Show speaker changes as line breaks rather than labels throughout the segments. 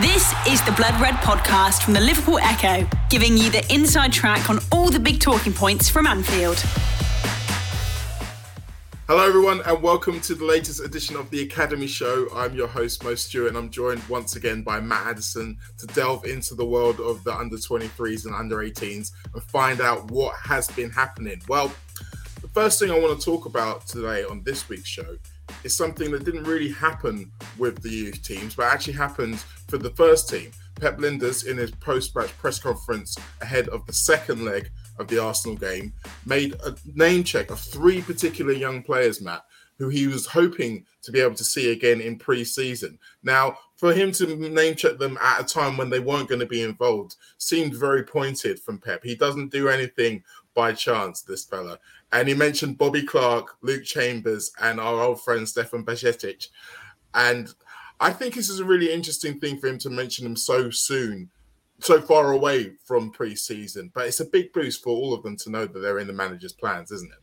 This is the Blood Red podcast from the Liverpool Echo, giving you the inside track on all the big talking points from Anfield.
Hello, everyone, and welcome to the latest edition of the Academy Show. I'm your host, Mo Stewart, and I'm joined once again by Matt Addison to delve into the world of the under 23s and under 18s and find out what has been happening. Well, the first thing I want to talk about today on this week's show is something that didn't really happen with the youth teams, but actually happened for the first team. Pep Lijnders, in his post-match press conference ahead of the second leg of the Arsenal game, made a name check of three particular young players, Matt, who he was hoping to be able to see again in pre-season. Now, for him to name check them at a time when they weren't going to be involved seemed very pointed from Pep. He doesn't do anything by chance, this fella. And he mentioned Bobby Clark, Luke Chambers, and our old friend Stefan Bajcetic. And I think this is a really interesting thing for him to mention them so soon, so far away from pre-season. But it's a big boost for all of them to know that they're in the manager's plans, isn't it?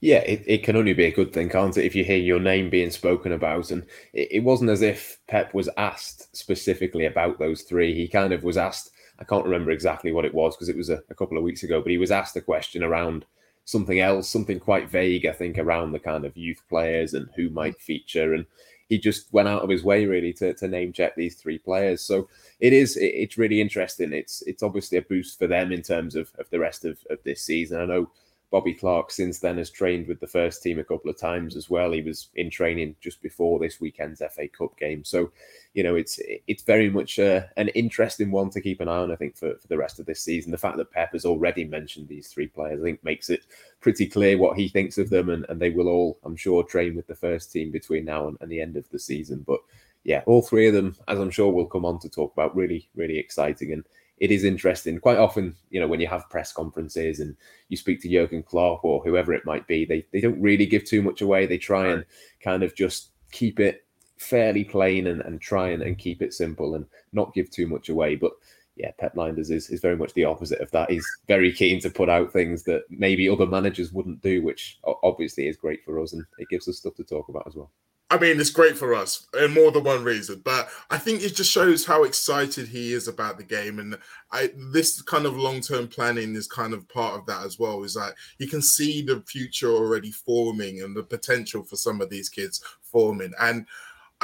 Yeah, it, it can only be a good thing, can't it? If you hear your name being spoken about, and it, it wasn't as if Pep was asked specifically about those three. He kind of was asked. I can't remember exactly what it was because it was a, a couple of weeks ago, but he was asked a question around something else, something quite vague, I think, around the kind of youth players and who might feature. And he just went out of his way really to, to name check these three players. So it is it, it's really interesting. It's it's obviously a boost for them in terms of, of the rest of, of this season. I know Bobby Clark since then has trained with the first team a couple of times as well. He was in training just before this weekend's FA Cup game. So, you know, it's it's very much uh, an interesting one to keep an eye on, I think, for, for the rest of this season. The fact that Pep has already mentioned these three players, I think, makes it pretty clear what he thinks of them. And, and they will all, I'm sure, train with the first team between now and, and the end of the season. But yeah, all three of them, as I'm sure we'll come on to talk about, really, really exciting. And it is interesting. Quite often, you know, when you have press conferences and you speak to Jurgen Klopp or whoever it might be, they, they don't really give too much away. They try and kind of just keep it fairly plain and, and try and, and keep it simple and not give too much away. But yeah, Pep Lijnders is, is very much the opposite of that. He's very keen to put out things that maybe other managers wouldn't do, which obviously is great for us and it gives us stuff to talk about as well.
I mean, it's great for us in more than one reason, but I think it just shows how excited he is about the game, and I this kind of long term planning is kind of part of that as well. Is that you can see the future already forming and the potential for some of these kids forming, and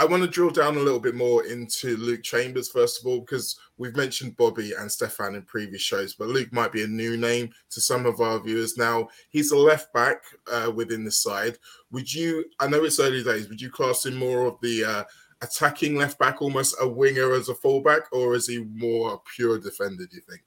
I want to drill down a little bit more into Luke Chambers, first of all, because we've mentioned Bobby and Stefan in previous shows, but Luke might be a new name to some of our viewers. Now, he's a left back uh, within the side. Would you, I know it's early days, would you class him more of the uh, attacking left back, almost a winger as a fullback, or is he more a pure defender, do you think?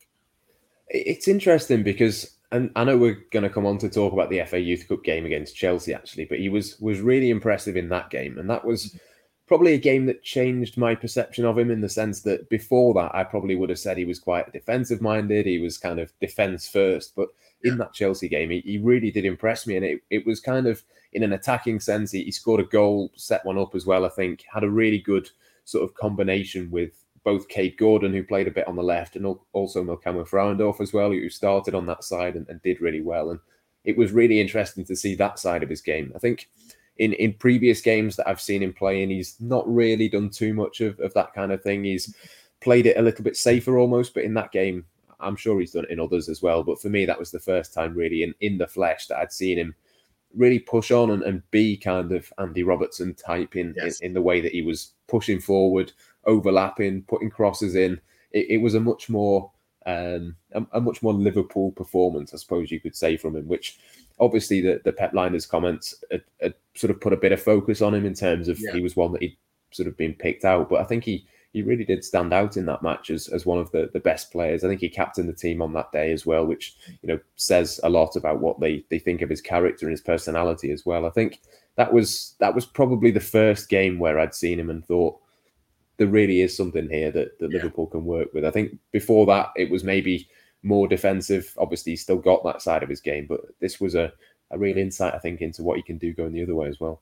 It's interesting because and I know we're going to come on to talk about the FA Youth Cup game against Chelsea actually, but he was was really impressive in that game, and that was probably a game that changed my perception of him in the sense that before that, I probably would have said he was quite defensive minded. He was kind of defense first. But in that Chelsea game, he, he really did impress me. And it, it was kind of in an attacking sense. He, he scored a goal, set one up as well, I think, had a really good sort of combination with both Kaide Gordon, who played a bit on the left, and also Melkamo Frauendorf as well, who started on that side and, and did really well. And it was really interesting to see that side of his game. I think in in previous games that I've seen him play, and he's not really done too much of, of that kind of thing. He's played it a little bit safer almost, but in that game, I'm sure he's done it in others as well. But for me, that was the first time really in, in the flesh that I'd seen him really push on and, and be kind of Andy Robertson type in, yes. in, in the way that he was pushing forward, overlapping, putting crosses in. It, it was a much more um, a, a, much more Liverpool performance, I suppose you could say, from him, which obviously the, the Pep Lijnders comments had, had, sort of put a bit of focus on him in terms of yeah. he was one that he'd sort of been picked out. But I think he he really did stand out in that match as, as one of the, the best players. I think he captained the team on that day as well, which you know says a lot about what they, they think of his character and his personality as well. I think that was that was probably the first game where I'd seen him and thought there really is something here that, that yeah. Liverpool can work with. I think before that it was maybe more defensive. Obviously, he's still got that side of his game, but this was a, a real insight, I think, into what he can do going the other way as well.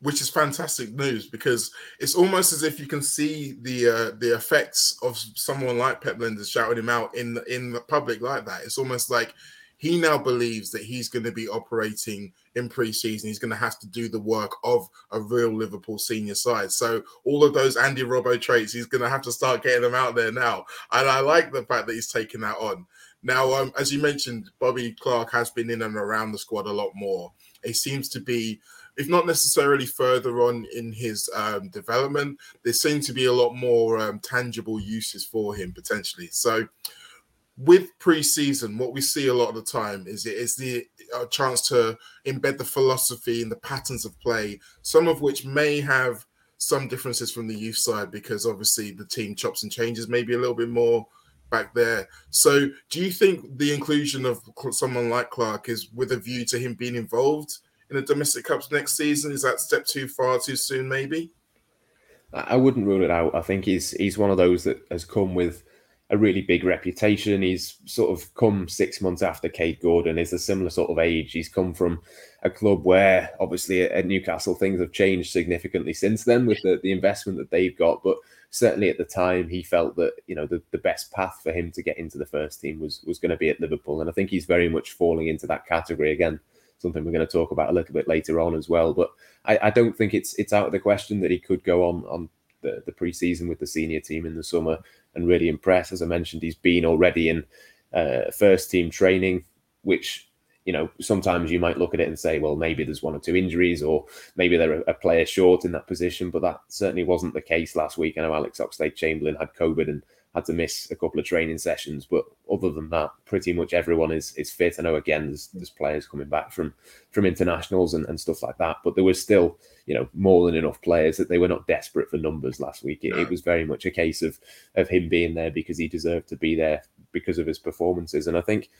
Which is fantastic news because it's almost as if you can see the uh, the effects of someone like Pep Lijnders shouting him out in in the public like that. It's almost like he now believes that he's going to be operating in pre-season. He's going to have to do the work of a real Liverpool senior side. So all of those Andy Robbo traits, he's going to have to start getting them out there now. And I like the fact that he's taking that on. Now, um, as you mentioned, Bobby Clark has been in and around the squad a lot more. He seems to be, if not necessarily further on in his um, development, there seems to be a lot more um, tangible uses for him potentially. So, with preseason, what we see a lot of the time is it is the uh, chance to embed the philosophy and the patterns of play, some of which may have some differences from the youth side because obviously the team chops and changes maybe a little bit more back there. So, do you think the inclusion of someone like Clark is with a view to him being involved in the domestic cups next season? Is that step too far too soon? Maybe.
I wouldn't rule it out. I think he's he's one of those that has come with a really big reputation. He's sort of come six months after Kaide Gordon. Is a similar sort of age. He's come from a club where obviously at Newcastle things have changed significantly since then with the, the investment that they've got. But certainly at the time he felt that you know the, the best path for him to get into the first team was was going to be at Liverpool. And I think he's very much falling into that category again. Something we're going to talk about a little bit later on as well. But I, I don't think it's it's out of the question that he could go on on the, the preseason with the senior team in the summer and really impress. As I mentioned, he's been already in uh, first team training, which you know sometimes you might look at it and say, well, maybe there's one or two injuries, or maybe they're a, player short in that position. But that certainly wasn't the case last week. I know Alex Oxlade Chamberlain had COVID and had to miss a couple of training sessions. But other than that, pretty much everyone is is fit. I know again there's, there's players coming back from from internationals and, and stuff like that, but there was still you know more than enough players that they were not desperate for numbers last week. It, it was very much a case of of him being there because he deserved to be there because of his performances, and I think.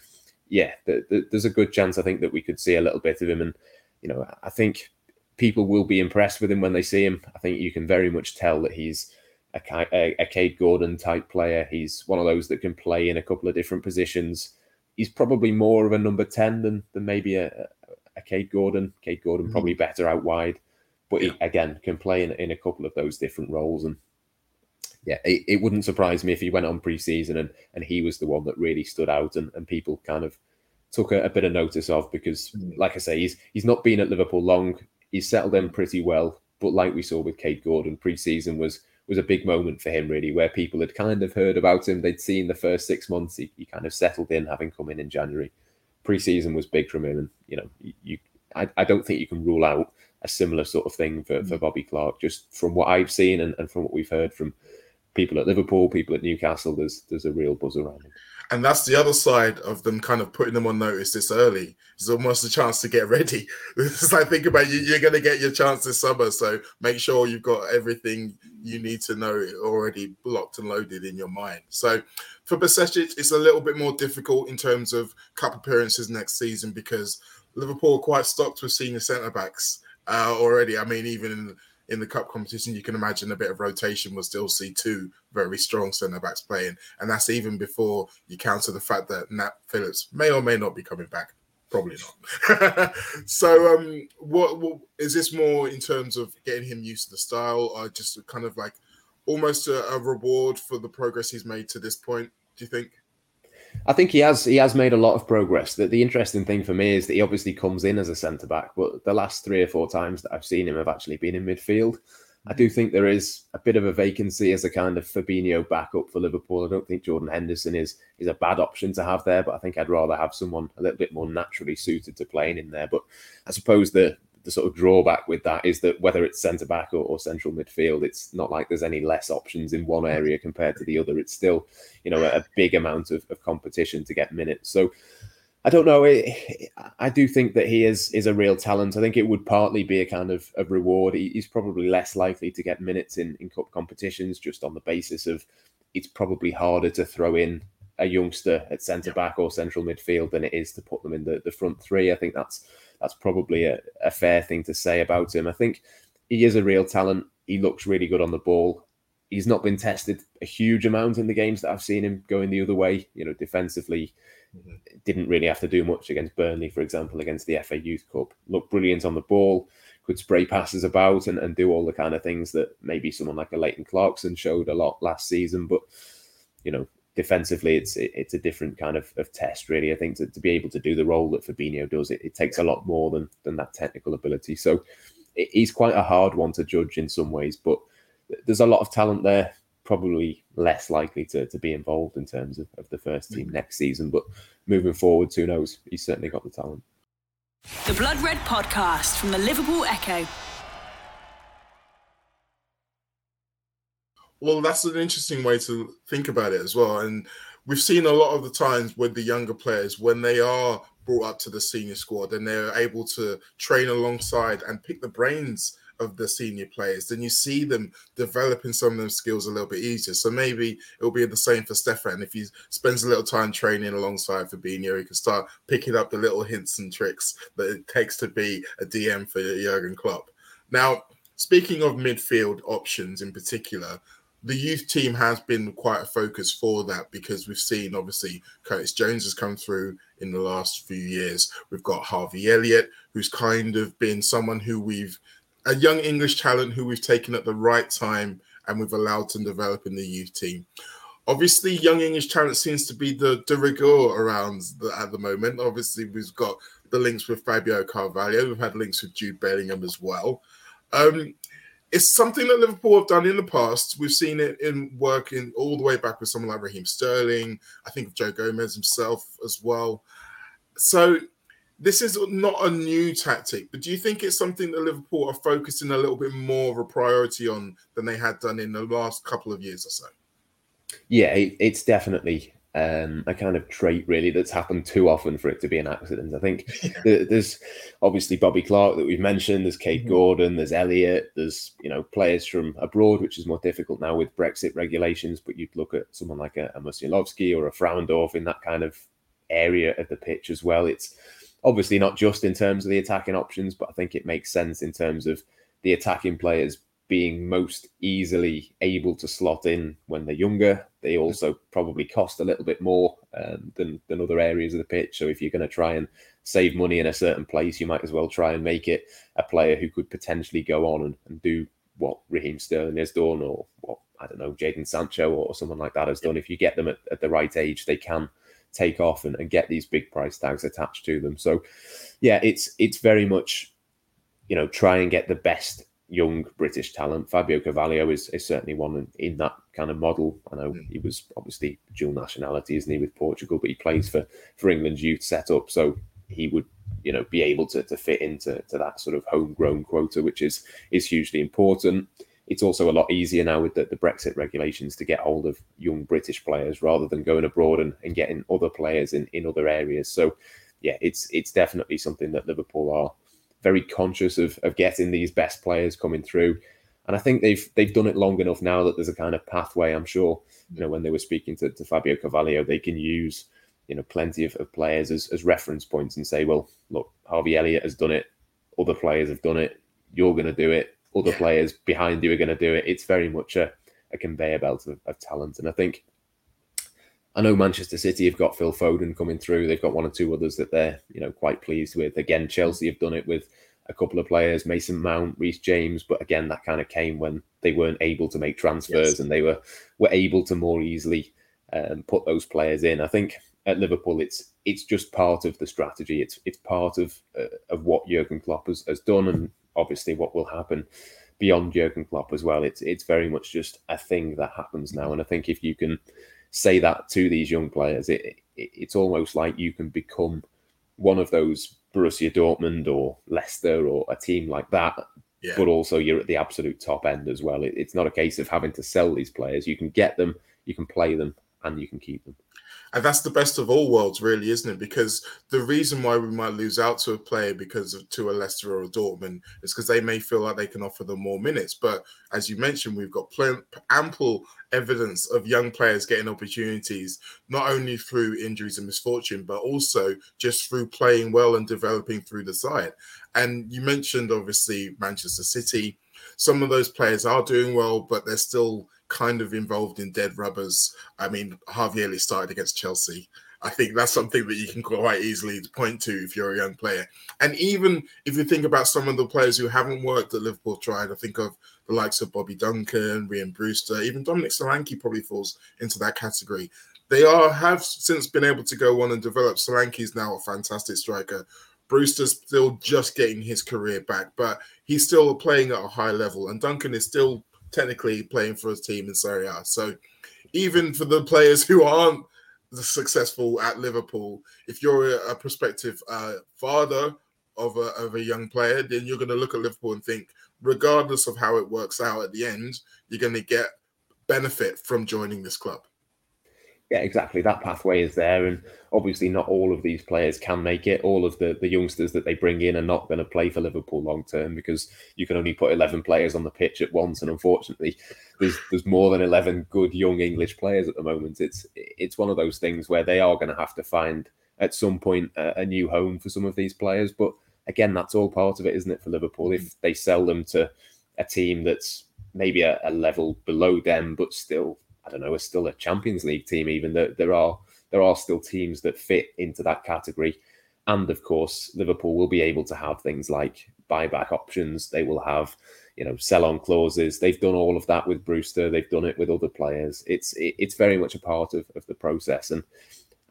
Yeah, the, the, there's a good chance I think that we could see a little bit of him, and you know I think people will be impressed with him when they see him. I think you can very much tell that he's a, a, a Kaide Gordon type player. He's one of those that can play in a couple of different positions. He's probably more of a number 10 than, than maybe a, a Kaide Gordon. Kaide Gordon mm-hmm. probably better out wide, but yeah. he, again, can play in, in a couple of those different roles. And yeah, it, it wouldn't surprise me if he went on preseason and, and he was the one that really stood out and, and people kind of took a, a bit of notice of because, mm-hmm. like I say, he's he's not been at Liverpool long. He's settled in pretty well, but like we saw with Kaide Gordon, preseason was was a big moment for him, really, where people had kind of heard about him. They'd seen the first six months. He, he kind of settled in, having come in in January. Preseason was big from him, and you know, you, I, I don't think you can rule out a similar sort of thing for, for mm. Bobby Clark. Just from what I've seen and, and from what we've heard from people at Liverpool, people at Newcastle, there's there's a real buzz around him.
And that's the other side of them kind of putting them on notice this early. It's almost a chance to get ready. It's like think about you, you're going to get your chance this summer, so make sure you've got everything you need to know it already blocked and loaded in your mind. So for Bajcetic, it's a little bit more difficult in terms of cup appearances next season because Liverpool are quite stocked with senior centre backs uh, already. I mean, even in in the cup competition, you can imagine a bit of rotation will still see two very strong centre backs playing, and that's even before you counter the fact that Nat Phillips may or may not be coming back. Probably not. so, um, what, what is this more in terms of getting him used to the style, or just kind of like almost a, a reward for the progress he's made to this point? Do you think?
I think he has he has made a lot of progress. The, the interesting thing for me is that he obviously comes in as a centre back, but the last three or four times that I've seen him have actually been in midfield. I do think there is a bit of a vacancy as a kind of Fabinho backup for Liverpool. I don't think Jordan Henderson is is a bad option to have there, but I think I'd rather have someone a little bit more naturally suited to playing in there. But I suppose the the sort of drawback with that is that whether it's centre back or, or, central midfield, it's not like there's any less options in one area compared to the other. It's still, you know, a, a big amount of, of, competition to get minutes. So I don't know. It, I do think that he is is a real talent. I think it would partly be a kind of, of reward. He, he's probably less likely to get minutes in, in cup competitions just on the basis of it's probably harder to throw in a youngster at centre back or central midfield than it is to put them in the, the front three. I think that's that's probably a, a fair thing to say about him. I think he is a real talent. He looks really good on the ball. He's not been tested a huge amount in the games that I've seen him going the other way. You know, defensively, mm-hmm. didn't really have to do much against Burnley, for example, against the FA Youth Cup. Looked brilliant on the ball, could spray passes about and, and do all the kind of things that maybe someone like a Leighton Clarkson showed a lot last season. But, you know, defensively, it's it, it's a different kind of, of test, really. I think to, to be able to do the role that Fabinho does, it, it takes a lot more than than that technical ability. So it, he's quite a hard one to judge in some ways, but there's a lot of talent there. Probably less likely to, to be involved in terms of, of the first team mm. next season, but moving forward, who knows? He's certainly got the talent.
The Blood Red Podcast from the Liverpool Echo.
Well, that's an interesting way to think about it as well. And we've seen a lot of the times with the younger players when they are brought up to the senior squad and they're able to train alongside and pick the brains of the senior players, then you see them developing some of those skills a little bit easier. So maybe it'll be the same for Stefan. If he spends a little time training alongside Fabinho, he can start picking up the little hints and tricks that it takes to be a DM for Jurgen Klopp. Now, speaking of midfield options in particular, the youth team has been quite a focus for that because we've seen obviously Curtis Jones has come through in the last few years. We've got Harvey Elliott, who's kind of been someone who we've a young English talent who we've taken at the right time and we've allowed to develop in the youth team. Obviously, young English talent seems to be the de rigueur around the, at the moment. Obviously, we've got the links with Fabio Carvalho. We've had links with Jude Bellingham as well. Um, it's something that Liverpool have done in the past. We've seen it in working all the way back with someone like Raheem Sterling. I think of Joe Gomez himself as well. So this is not a new tactic, but do you think it's something that Liverpool are focusing a little bit more of a priority on than they had done in the last couple of years or so?
Yeah, it's definitely um, a kind of trait really that's happened too often for it to be an accident. I think yeah. there's obviously Bobby Clark that we've mentioned. There's Kaide mm-hmm. Gordon. There's Elliott. There's you know players from abroad, which is more difficult now with Brexit regulations. But you'd look at someone like a, a Musialowski or a Frauendorf in that kind of area of the pitch as well. It's obviously not just in terms of the attacking options, but I think it makes sense in terms of the attacking players being most easily able to slot in when they're younger. They also probably cost a little bit more um, than than other areas of the pitch. So if you're going to try and save money in a certain place, you might as well try and make it a player who could potentially go on and, and do what Raheem Sterling has done, or what I don't know, Jadon Sancho or someone like that has done. If you get them at, at the right age, they can take off and, and get these big price tags attached to them. So yeah, it's it's very much you know try and get the best young British talent. Fabio Carvalho is, is certainly one in, in, that kind of model. I know mm. he was obviously dual nationality, isn't he, with Portugal, but he plays for for England's youth setup, so he would you know be able to, to fit into to that sort of homegrown quota, which is is hugely important. It's also a lot easier now with the, the Brexit regulations to get hold of young British players rather than going abroad and, and getting other players in, in other areas. So yeah, it's it's definitely something that Liverpool are very conscious of of getting these best players coming through. And I think they've they've done it long enough now that there's a kind of pathway. I'm sure, you know, when they were speaking to, to Fabio Carvalho, they can use, you know, plenty of, of players as, as reference points and say, well, look, Harvey Elliott has done it, other players have done it, you're gonna do it, other yeah. players behind you are gonna do it. It's very much a, a conveyor belt of, of talent. And I think I know Manchester City have got Phil Foden coming through. They've got one or two others that they're, you know, quite pleased with. Again, Chelsea have done it with a couple of players, Mason Mount, Reece James, but again, that kind of came when they weren't able to make transfers yes. and they were were able to more easily um, put those players in. I think at Liverpool, it's it's just part of the strategy. It's it's part of uh, of what Jurgen Klopp has, has done, and obviously what will happen beyond Jurgen Klopp as well. It's it's very much just a thing that happens now, and I think if you can say that to these young players, it, it it's almost like you can become one of those Borussia Dortmund or Leicester or a team like that. Yeah. But also, you're at the absolute top end as well. It, it's not a case of having to sell these players. You can get them, you can play them, and you can keep them.
And that's the best of all worlds, really, isn't it? Because the reason why we might lose out to a player because of to a Leicester or a Dortmund is because they may feel like they can offer them more minutes. But as you mentioned, we've got plenty, ample evidence of young players getting opportunities, not only through injuries and misfortune, but also just through playing well and developing through the side. And you mentioned obviously Manchester City. Some of those players are doing well, but they're still kind of involved in dead rubbers. I mean, Harvey started against Chelsea. I think that's something that you can quite easily point to if you're a young player. And even if you think about some of the players who haven't worked at Liverpool tried, I think of the likes of Bobby Duncan, Rhian Brewster, even Dominic Solanke probably falls into that category. they are have since been able to go on and develop. Solanke's now a fantastic striker. Brewster's still just getting his career back, but he's still playing at a high level, and Duncan is still technically playing for his team in Serie A. So even for the players who aren't successful at Liverpool, if you're a, prospective uh, father of a, of a young player, then you're going to look at Liverpool and think, regardless of how it works out at the end, you're going to get benefit from joining this club.
Yeah, exactly. That pathway is there, and obviously, not all of these players can make it. All of the, the youngsters that they bring in are not going to play for Liverpool long term because you can only put eleven players on the pitch at once, and unfortunately, there's there's more than eleven good young English players at the moment. It's it's one of those things where they are going to have to find at some point a, a new home for some of these players. But again, that's all part of it, isn't it, for Liverpool? If they sell them to a team that's maybe a, a level below them, but still I don't know, are still a Champions League team. Even that there are there are still teams that fit into that category, and of course Liverpool will be able to have things like buyback options. They will have you know sell on clauses. They've done all of that with Brewster. They've done it with other players. It's it, it's very much a part of, of the process and.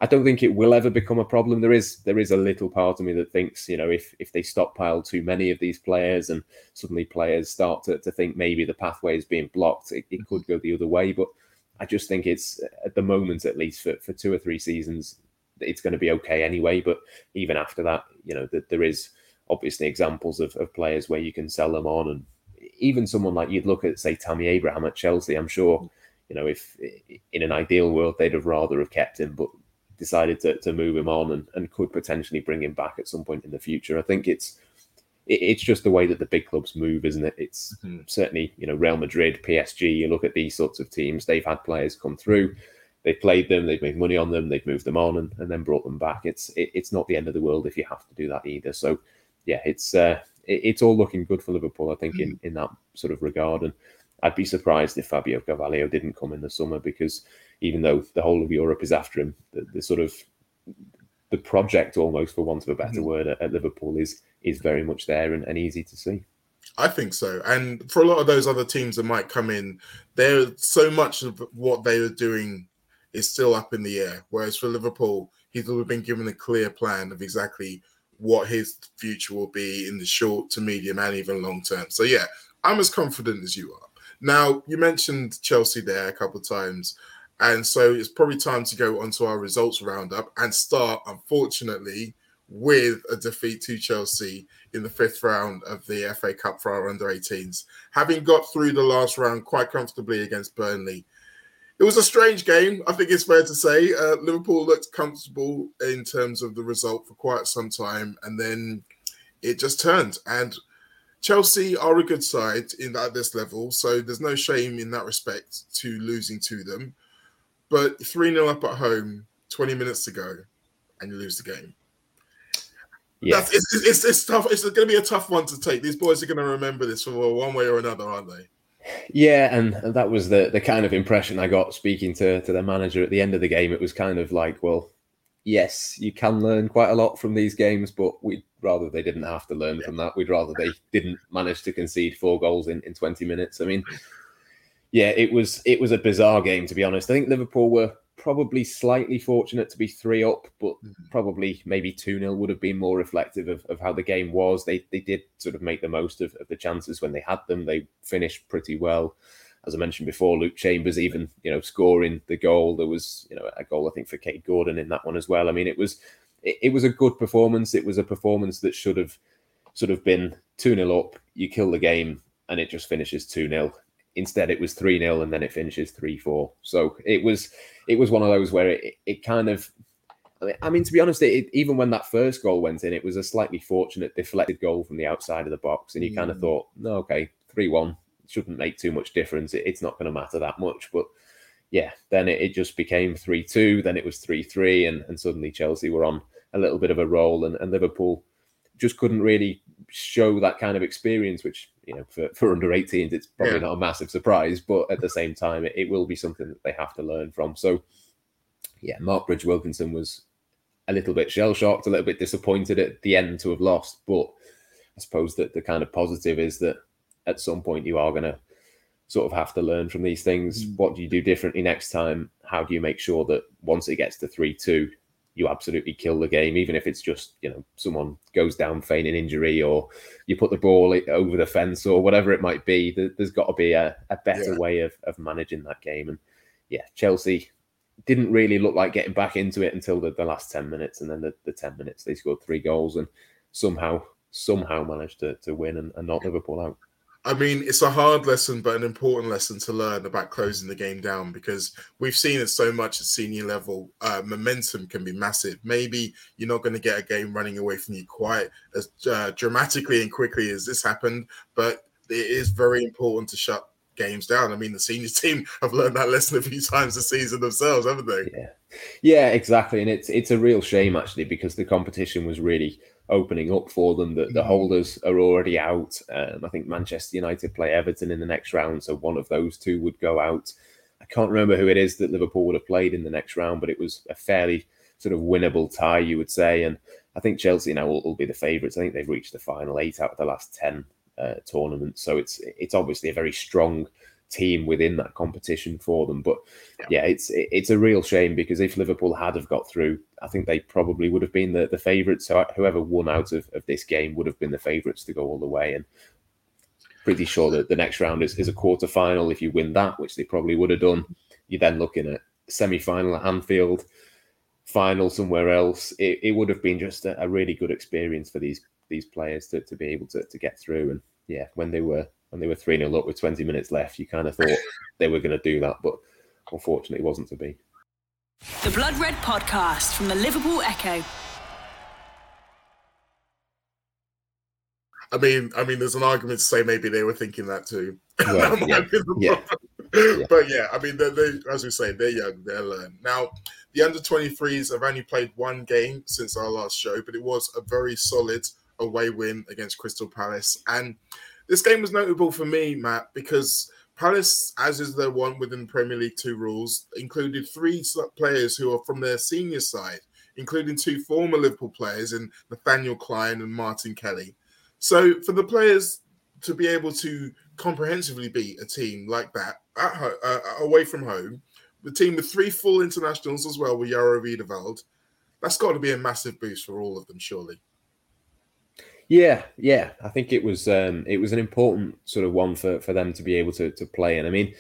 I don't think it will ever become a problem. There is there is a little part of me that thinks, you know, if if they stockpile too many of these players and suddenly players start to, to think maybe the pathway is being blocked, it, it could go the other way. But I just think it's at the moment, at least for, for two or three seasons, it's going to be okay anyway. But even after that, you know, that there is obviously examples of, of players where you can sell them on, and even someone like you'd look at, say, Tammy Abraham at Chelsea. I'm sure, you know, if in an ideal world they'd have rather have kept him, but decided to, to move him on and, and could potentially bring him back at some point in the future. I think it's it's just the way that the big clubs move, isn't it? It's mm-hmm. certainly, you know, Real Madrid, PSG, you look at these sorts of teams, they've had players come through, they've played them, they've made money on them, they've moved them on and, and then brought them back. It's it, it's not the end of the world if you have to do that either. So, yeah, it's uh, it, it's all looking good for Liverpool, I think, mm-hmm. in, in that sort of regard. And I'd be surprised if Fabio Carvalho didn't come in the summer because even though the whole of Europe is after him, the, the sort of the project almost for want of a better mm-hmm. word at, at, Liverpool is is very much there and, and, easy to see.
I think so. And for a lot of those other teams that might come in, there so much of what they are doing is still up in the air. Whereas for Liverpool, he's been given a clear plan of exactly what his future will be in the short to medium and even long term. So yeah, I'm as confident as you are. Now, you mentioned Chelsea there a couple of times. And so it's probably time to go onto our results roundup and start, unfortunately, with a defeat to Chelsea in the fifth round of the FA Cup for our under 18s. Having got through the last round quite comfortably against Burnley, it was a strange game. I think it's fair to say. Uh, Liverpool looked comfortable in terms of the result for quite some time, and then it just turned. And Chelsea are a good side in at this level, so there's no shame in that respect to losing to them. But 3 0 up at home, 20 minutes to go, and you lose the game. Yeah. It's, it's, it's, tough. It's going to be a tough one to take. These boys are going to remember this for one way or another, aren't they?
Yeah, and that was the the kind of impression I got speaking to to their manager at the end of the game. It was kind of like, well, yes, you can learn quite a lot from these games, but we'd rather they didn't have to learn yeah. from that. We'd rather they didn't manage to concede four goals in, in 20 minutes. I mean, yeah, it was it was a bizarre game to be honest. I think Liverpool were probably slightly fortunate to be three up, but mm-hmm. probably maybe 2 0 would have been more reflective of, of how the game was. They they did sort of make the most of, of the chances when they had them. They finished pretty well. As I mentioned before, Luke Chambers even, you know, scoring the goal. There was, you know, a goal I think for Kaide Gordon in that one as well. I mean, it was it, it was a good performance. It was a performance that should have sort of been 2 0 up, you kill the game, and it just finishes 2 0 Instead, it was 3 0 and then it finishes 3 4. So it was it was one of those where it, it kind of. I mean, to be honest, it, even when that first goal went in, it was a slightly fortunate deflected goal from the outside of the box. And you mm. kind of thought, no, okay, 3 1 shouldn't make too much difference. It, it's not going to matter that much. But yeah, then it, it just became 3 2. Then it was 3 3. And, and suddenly Chelsea were on a little bit of a roll. And, and Liverpool just couldn't really show that kind of experience, which you know for, for under 18s it's probably yeah. not a massive surprise, but at the same time it, it, will be something that they have to learn from. So yeah, Marc Bridge Wilkinson was a little bit shell shocked, a little bit disappointed at the end to have lost, but I suppose that the kind of positive is that at some point you are going to sort of have to learn from these things. Mm. What do you do differently next time? How do you make sure that once it gets to 3 2, you absolutely kill the game, even if it's just, you know, someone goes down feigning injury or you put the ball over the fence or whatever it might be. There's got to be a, a better yeah. way of, of managing that game. And yeah, Chelsea didn't really look like getting back into it until the, the last 10 minutes. And then the, the 10 minutes, they scored three goals and somehow, somehow managed to, to win and, and knock Liverpool out.
I mean, it's a hard lesson, but an important lesson to learn about closing the game down because we've seen it so much at senior level. Uh, momentum can be massive. Maybe you're not going to get a game running away from you quite as uh, dramatically and quickly as this happened, but it is very important to shut games down. I mean, the senior team have learned that lesson a few times this season themselves, haven't they?
Yeah, yeah, exactly. And it's it's a real shame actually because the competition was really opening up for them. That the mm-hmm. holders are already out. Um, I think Manchester United play Everton in the next round, so one of those two would go out. I can't remember who it is that Liverpool would have played in the next round, but it was a fairly sort of winnable tie, you would say. And I think Chelsea now will, will be the favourites. I think they've reached the final eight out of the last ten uh, tournaments, so it's it's obviously a very strong team within that competition for them. But yeah. yeah, it's it's a real shame because if Liverpool had have got through, I think they probably would have been the, the favourites. So uh, whoever won out of, of this game would have been the favourites to go all the way. And pretty sure that the next round is, is a quarter final. If you win that, which they probably would have done, you're then looking at semi final at Anfield, final somewhere else. It, it would have been just a, a really good experience for these these players to, to be able to, to get through. And yeah, when they were when they were 3 0 up with 20 minutes left, you kind of thought they were going to do that, but unfortunately, it wasn't to be.
The Blood Red Podcast from the Liverpool Echo.
I mean, I mean, there's an argument to say maybe they were thinking that too. Well, yeah. yeah. yeah. But yeah, I mean, they, they, as we say, they're young, they're learn. Now, the under 23s have only played one game since our last show, but it was a very solid away win against Crystal Palace. And this game was notable for me, Matt, because Palace, as is their one within Premier League Two rules, included three players who are from their senior side, including two former Liverpool players in Nathaniel Clyne and Martin Kelly. So for the players to be able to comprehensively beat a team like that at home, uh, away from home, the team with three full internationals as well with Jairo Riedewald, that's got to be a massive boost for all of them, surely.
Yeah, yeah, I think it was um, it was an important sort of one for, for them to be able to to play. And I mean,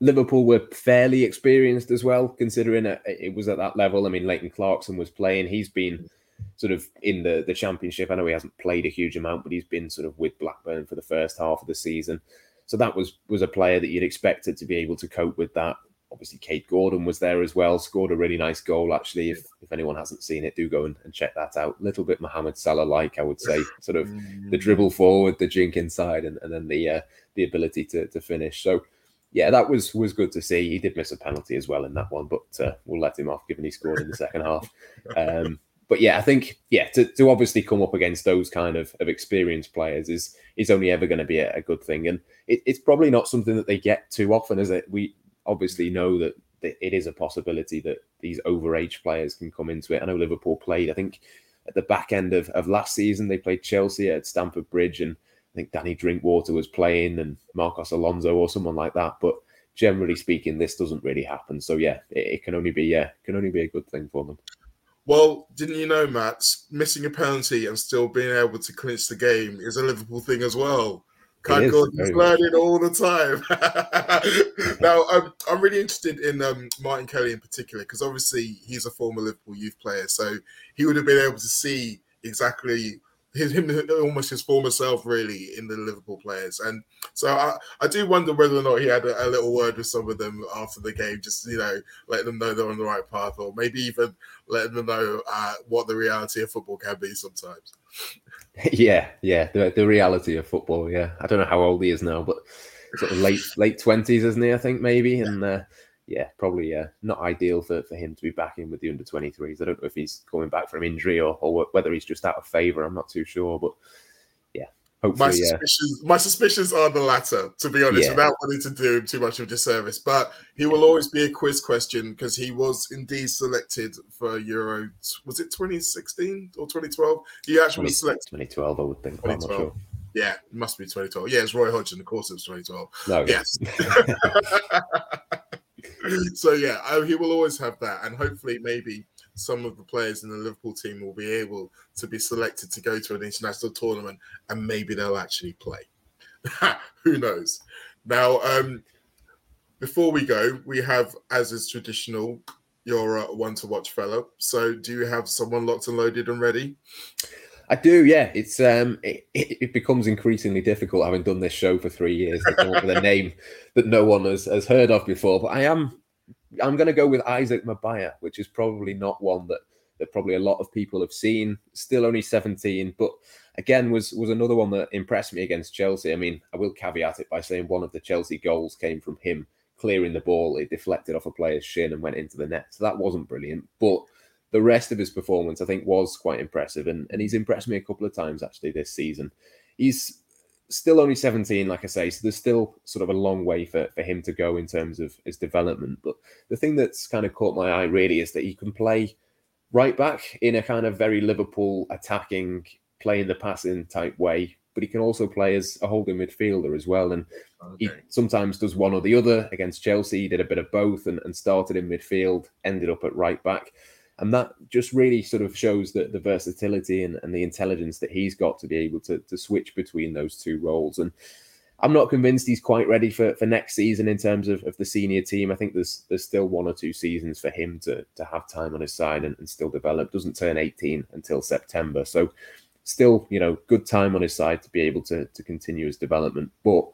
Liverpool were fairly experienced as well, considering it, it was at that level. I mean, Leighton Clarkson was playing; he's been sort of in the the championship. I know he hasn't played a huge amount, but he's been sort of with Blackburn for the first half of the season. So that was was a player that you'd expected to be able to cope with that obviously Kaide Gordon was there as well, scored a really nice goal. Actually, if, if anyone hasn't seen it, do go and, and check that out. A little bit Mohamed Salah like, I would say, sort of the dribble forward, the jink inside, and, and then the uh, the ability to, to finish. So yeah, that was was good to see. He did miss a penalty as well in that one, but uh, we'll let him off given he scored in the second half. Um, but yeah, I think yeah, to, to obviously come up against those kind of, of experienced players is is only ever going to be a, a, good thing, and it, it's probably not something that they get too often, is it? We obviously know that, it is a possibility that these overage players can come into it. I know Liverpool played, I think, at the back end of, of last season, they played Chelsea at Stamford Bridge, and I think Danny Drinkwater was playing and Marcos Alonso or someone like that. But generally speaking, this doesn't really happen. So yeah, it, it can only be yeah, can only be a good thing for them.
Well, didn't you know, Matt? Missing a penalty and still being able to clinch the game is a Liverpool thing as well. Kaide Gordon's learning all the time. now, I'm, I'm really interested in um, Martin Kelly in particular because obviously he's a former Liverpool youth player, so he would have been able to see exactly his, him almost his former self really in the Liverpool players, and so I, I do wonder whether or not he had a, a, little word with some of them after the game, just you know, letting them know they're on the right path, or maybe even letting them know uh, what the reality of football can be sometimes.
Yeah, yeah, the the reality of football. Yeah, I don't know how old he is now, but sort of late late twenties, isn't he? I think maybe, and uh, yeah, probably uh, not ideal for, for him to be back in with the under 23s. I don't know if he's coming back from injury or, or whether he's just out of favour. I'm not too sure, but yeah, hopefully.
My suspicions, my suspicions are the latter, to be honest, yeah. without wanting to do him too much of a disservice. But he will always be a quiz question because he was indeed selected for Euro. Was it 2016 or 2012? He actually 20, was selected.
2012, I would think. I'm not sure.
Yeah, it must be 2012. Yeah, it's Roy Hodgson. Of course, it was 2012.
No,
yes. so yeah, he will always have that, and hopefully, maybe some of the players in the Liverpool team will be able to be selected to go to an international tournament, and maybe they'll actually play. Who knows? Now, um, before we go, we have, as is traditional, your uh, one to watch fellow. So, do you have someone locked and loaded and ready?
I do, yeah. It's um, it, it, becomes increasingly difficult having done this show for three years with a name that no one has, has heard of before. But I am, I'm going to go with Isaac Mabaya, which is probably not one that that probably a lot of people have seen. Still only 17, but again was was another one that impressed me against Chelsea. I mean, I will caveat it by saying one of the Chelsea goals came from him clearing the ball. It deflected off a player's shin and went into the net. So that wasn't brilliant, but the rest of his performance, I think, was quite impressive. And, and he's impressed me a couple of times actually this season. He's still only 17, like I say, so there's still sort of a long way for, for him to go in terms of his development. But the thing that's kind of caught my eye really is that he can play right back in a kind of very Liverpool attacking, playing the passing type way, but he can also play as a holding midfielder as well. And okay. he sometimes does one or the other. Against Chelsea, he did a bit of both and, and started in midfield, ended up at right back and that just really sort of shows that the versatility and, and the intelligence that he's got to be able to, to switch between those two roles and I'm not convinced he's quite ready for, for next season in terms of, of the senior team. I think there's there's still one or two seasons for him to to have time on his side and, and still develop. Doesn't turn 18 until September. So still, you know, good time on his side to be able to to continue his development. But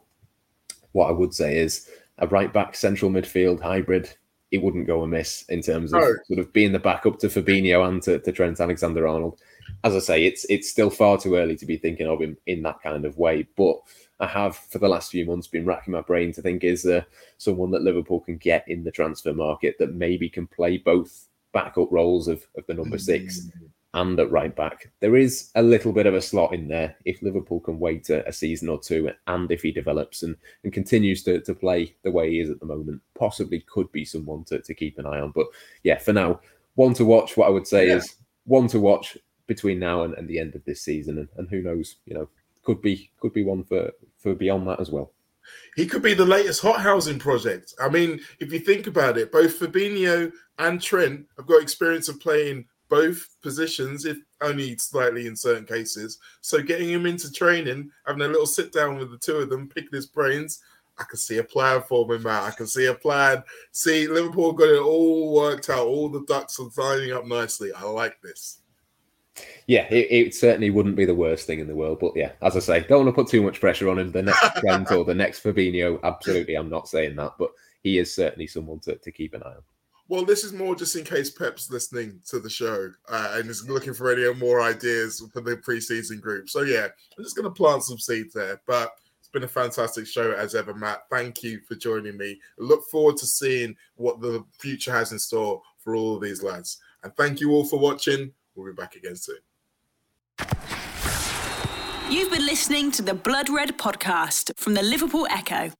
what I would say is a right back central midfield hybrid it wouldn't go amiss in terms of no. sort of being the backup to Fabinho and to, to Trent Alexander Arnold. As I say, it's it's still far too early to be thinking of him in that kind of way. But I have for the last few months been racking my brain to think is there someone that Liverpool can get in the transfer market that maybe can play both backup roles of, of the number six mm and at right back. There is a little bit of a slot in there if Liverpool can wait a, a, season or two and if he develops and, and continues to, to play the way he is at the moment, possibly could be someone to, to keep an eye on. But yeah, for now, one to watch, what I would say yeah. is one to watch between now and, and the end of this season. And, and who knows, you know, could be could be one for, for beyond that as well.
He could be the latest hot housing project. I mean, if you think about it, both Fabinho and Trent have got experience of playing both positions, if only slightly in certain cases. So getting him into training, having a little sit down with the two of them, picking his brains. I can see a plan for him, Matt. I can see a plan. See, Liverpool got it all worked out. All the ducks are lining up nicely. I like this.
Yeah, it, it, certainly wouldn't be the worst thing in the world. But yeah, as I say, don't want to put too much pressure on him. The next Trent or the next Fabinho, absolutely, I'm not saying that. But he is certainly someone to, to keep an eye on.
Well, this is more just in case Pep's listening to the show uh, and is looking for any more ideas for the preseason group. So yeah, I'm just going to plant some seeds there. But it's been a fantastic show as ever, Matt. Thank you for joining me. I look forward to seeing what the future has in store for all of these lads. And thank you all for watching. We'll be back again soon.
You've been listening to the Blood Red podcast from the Liverpool Echo.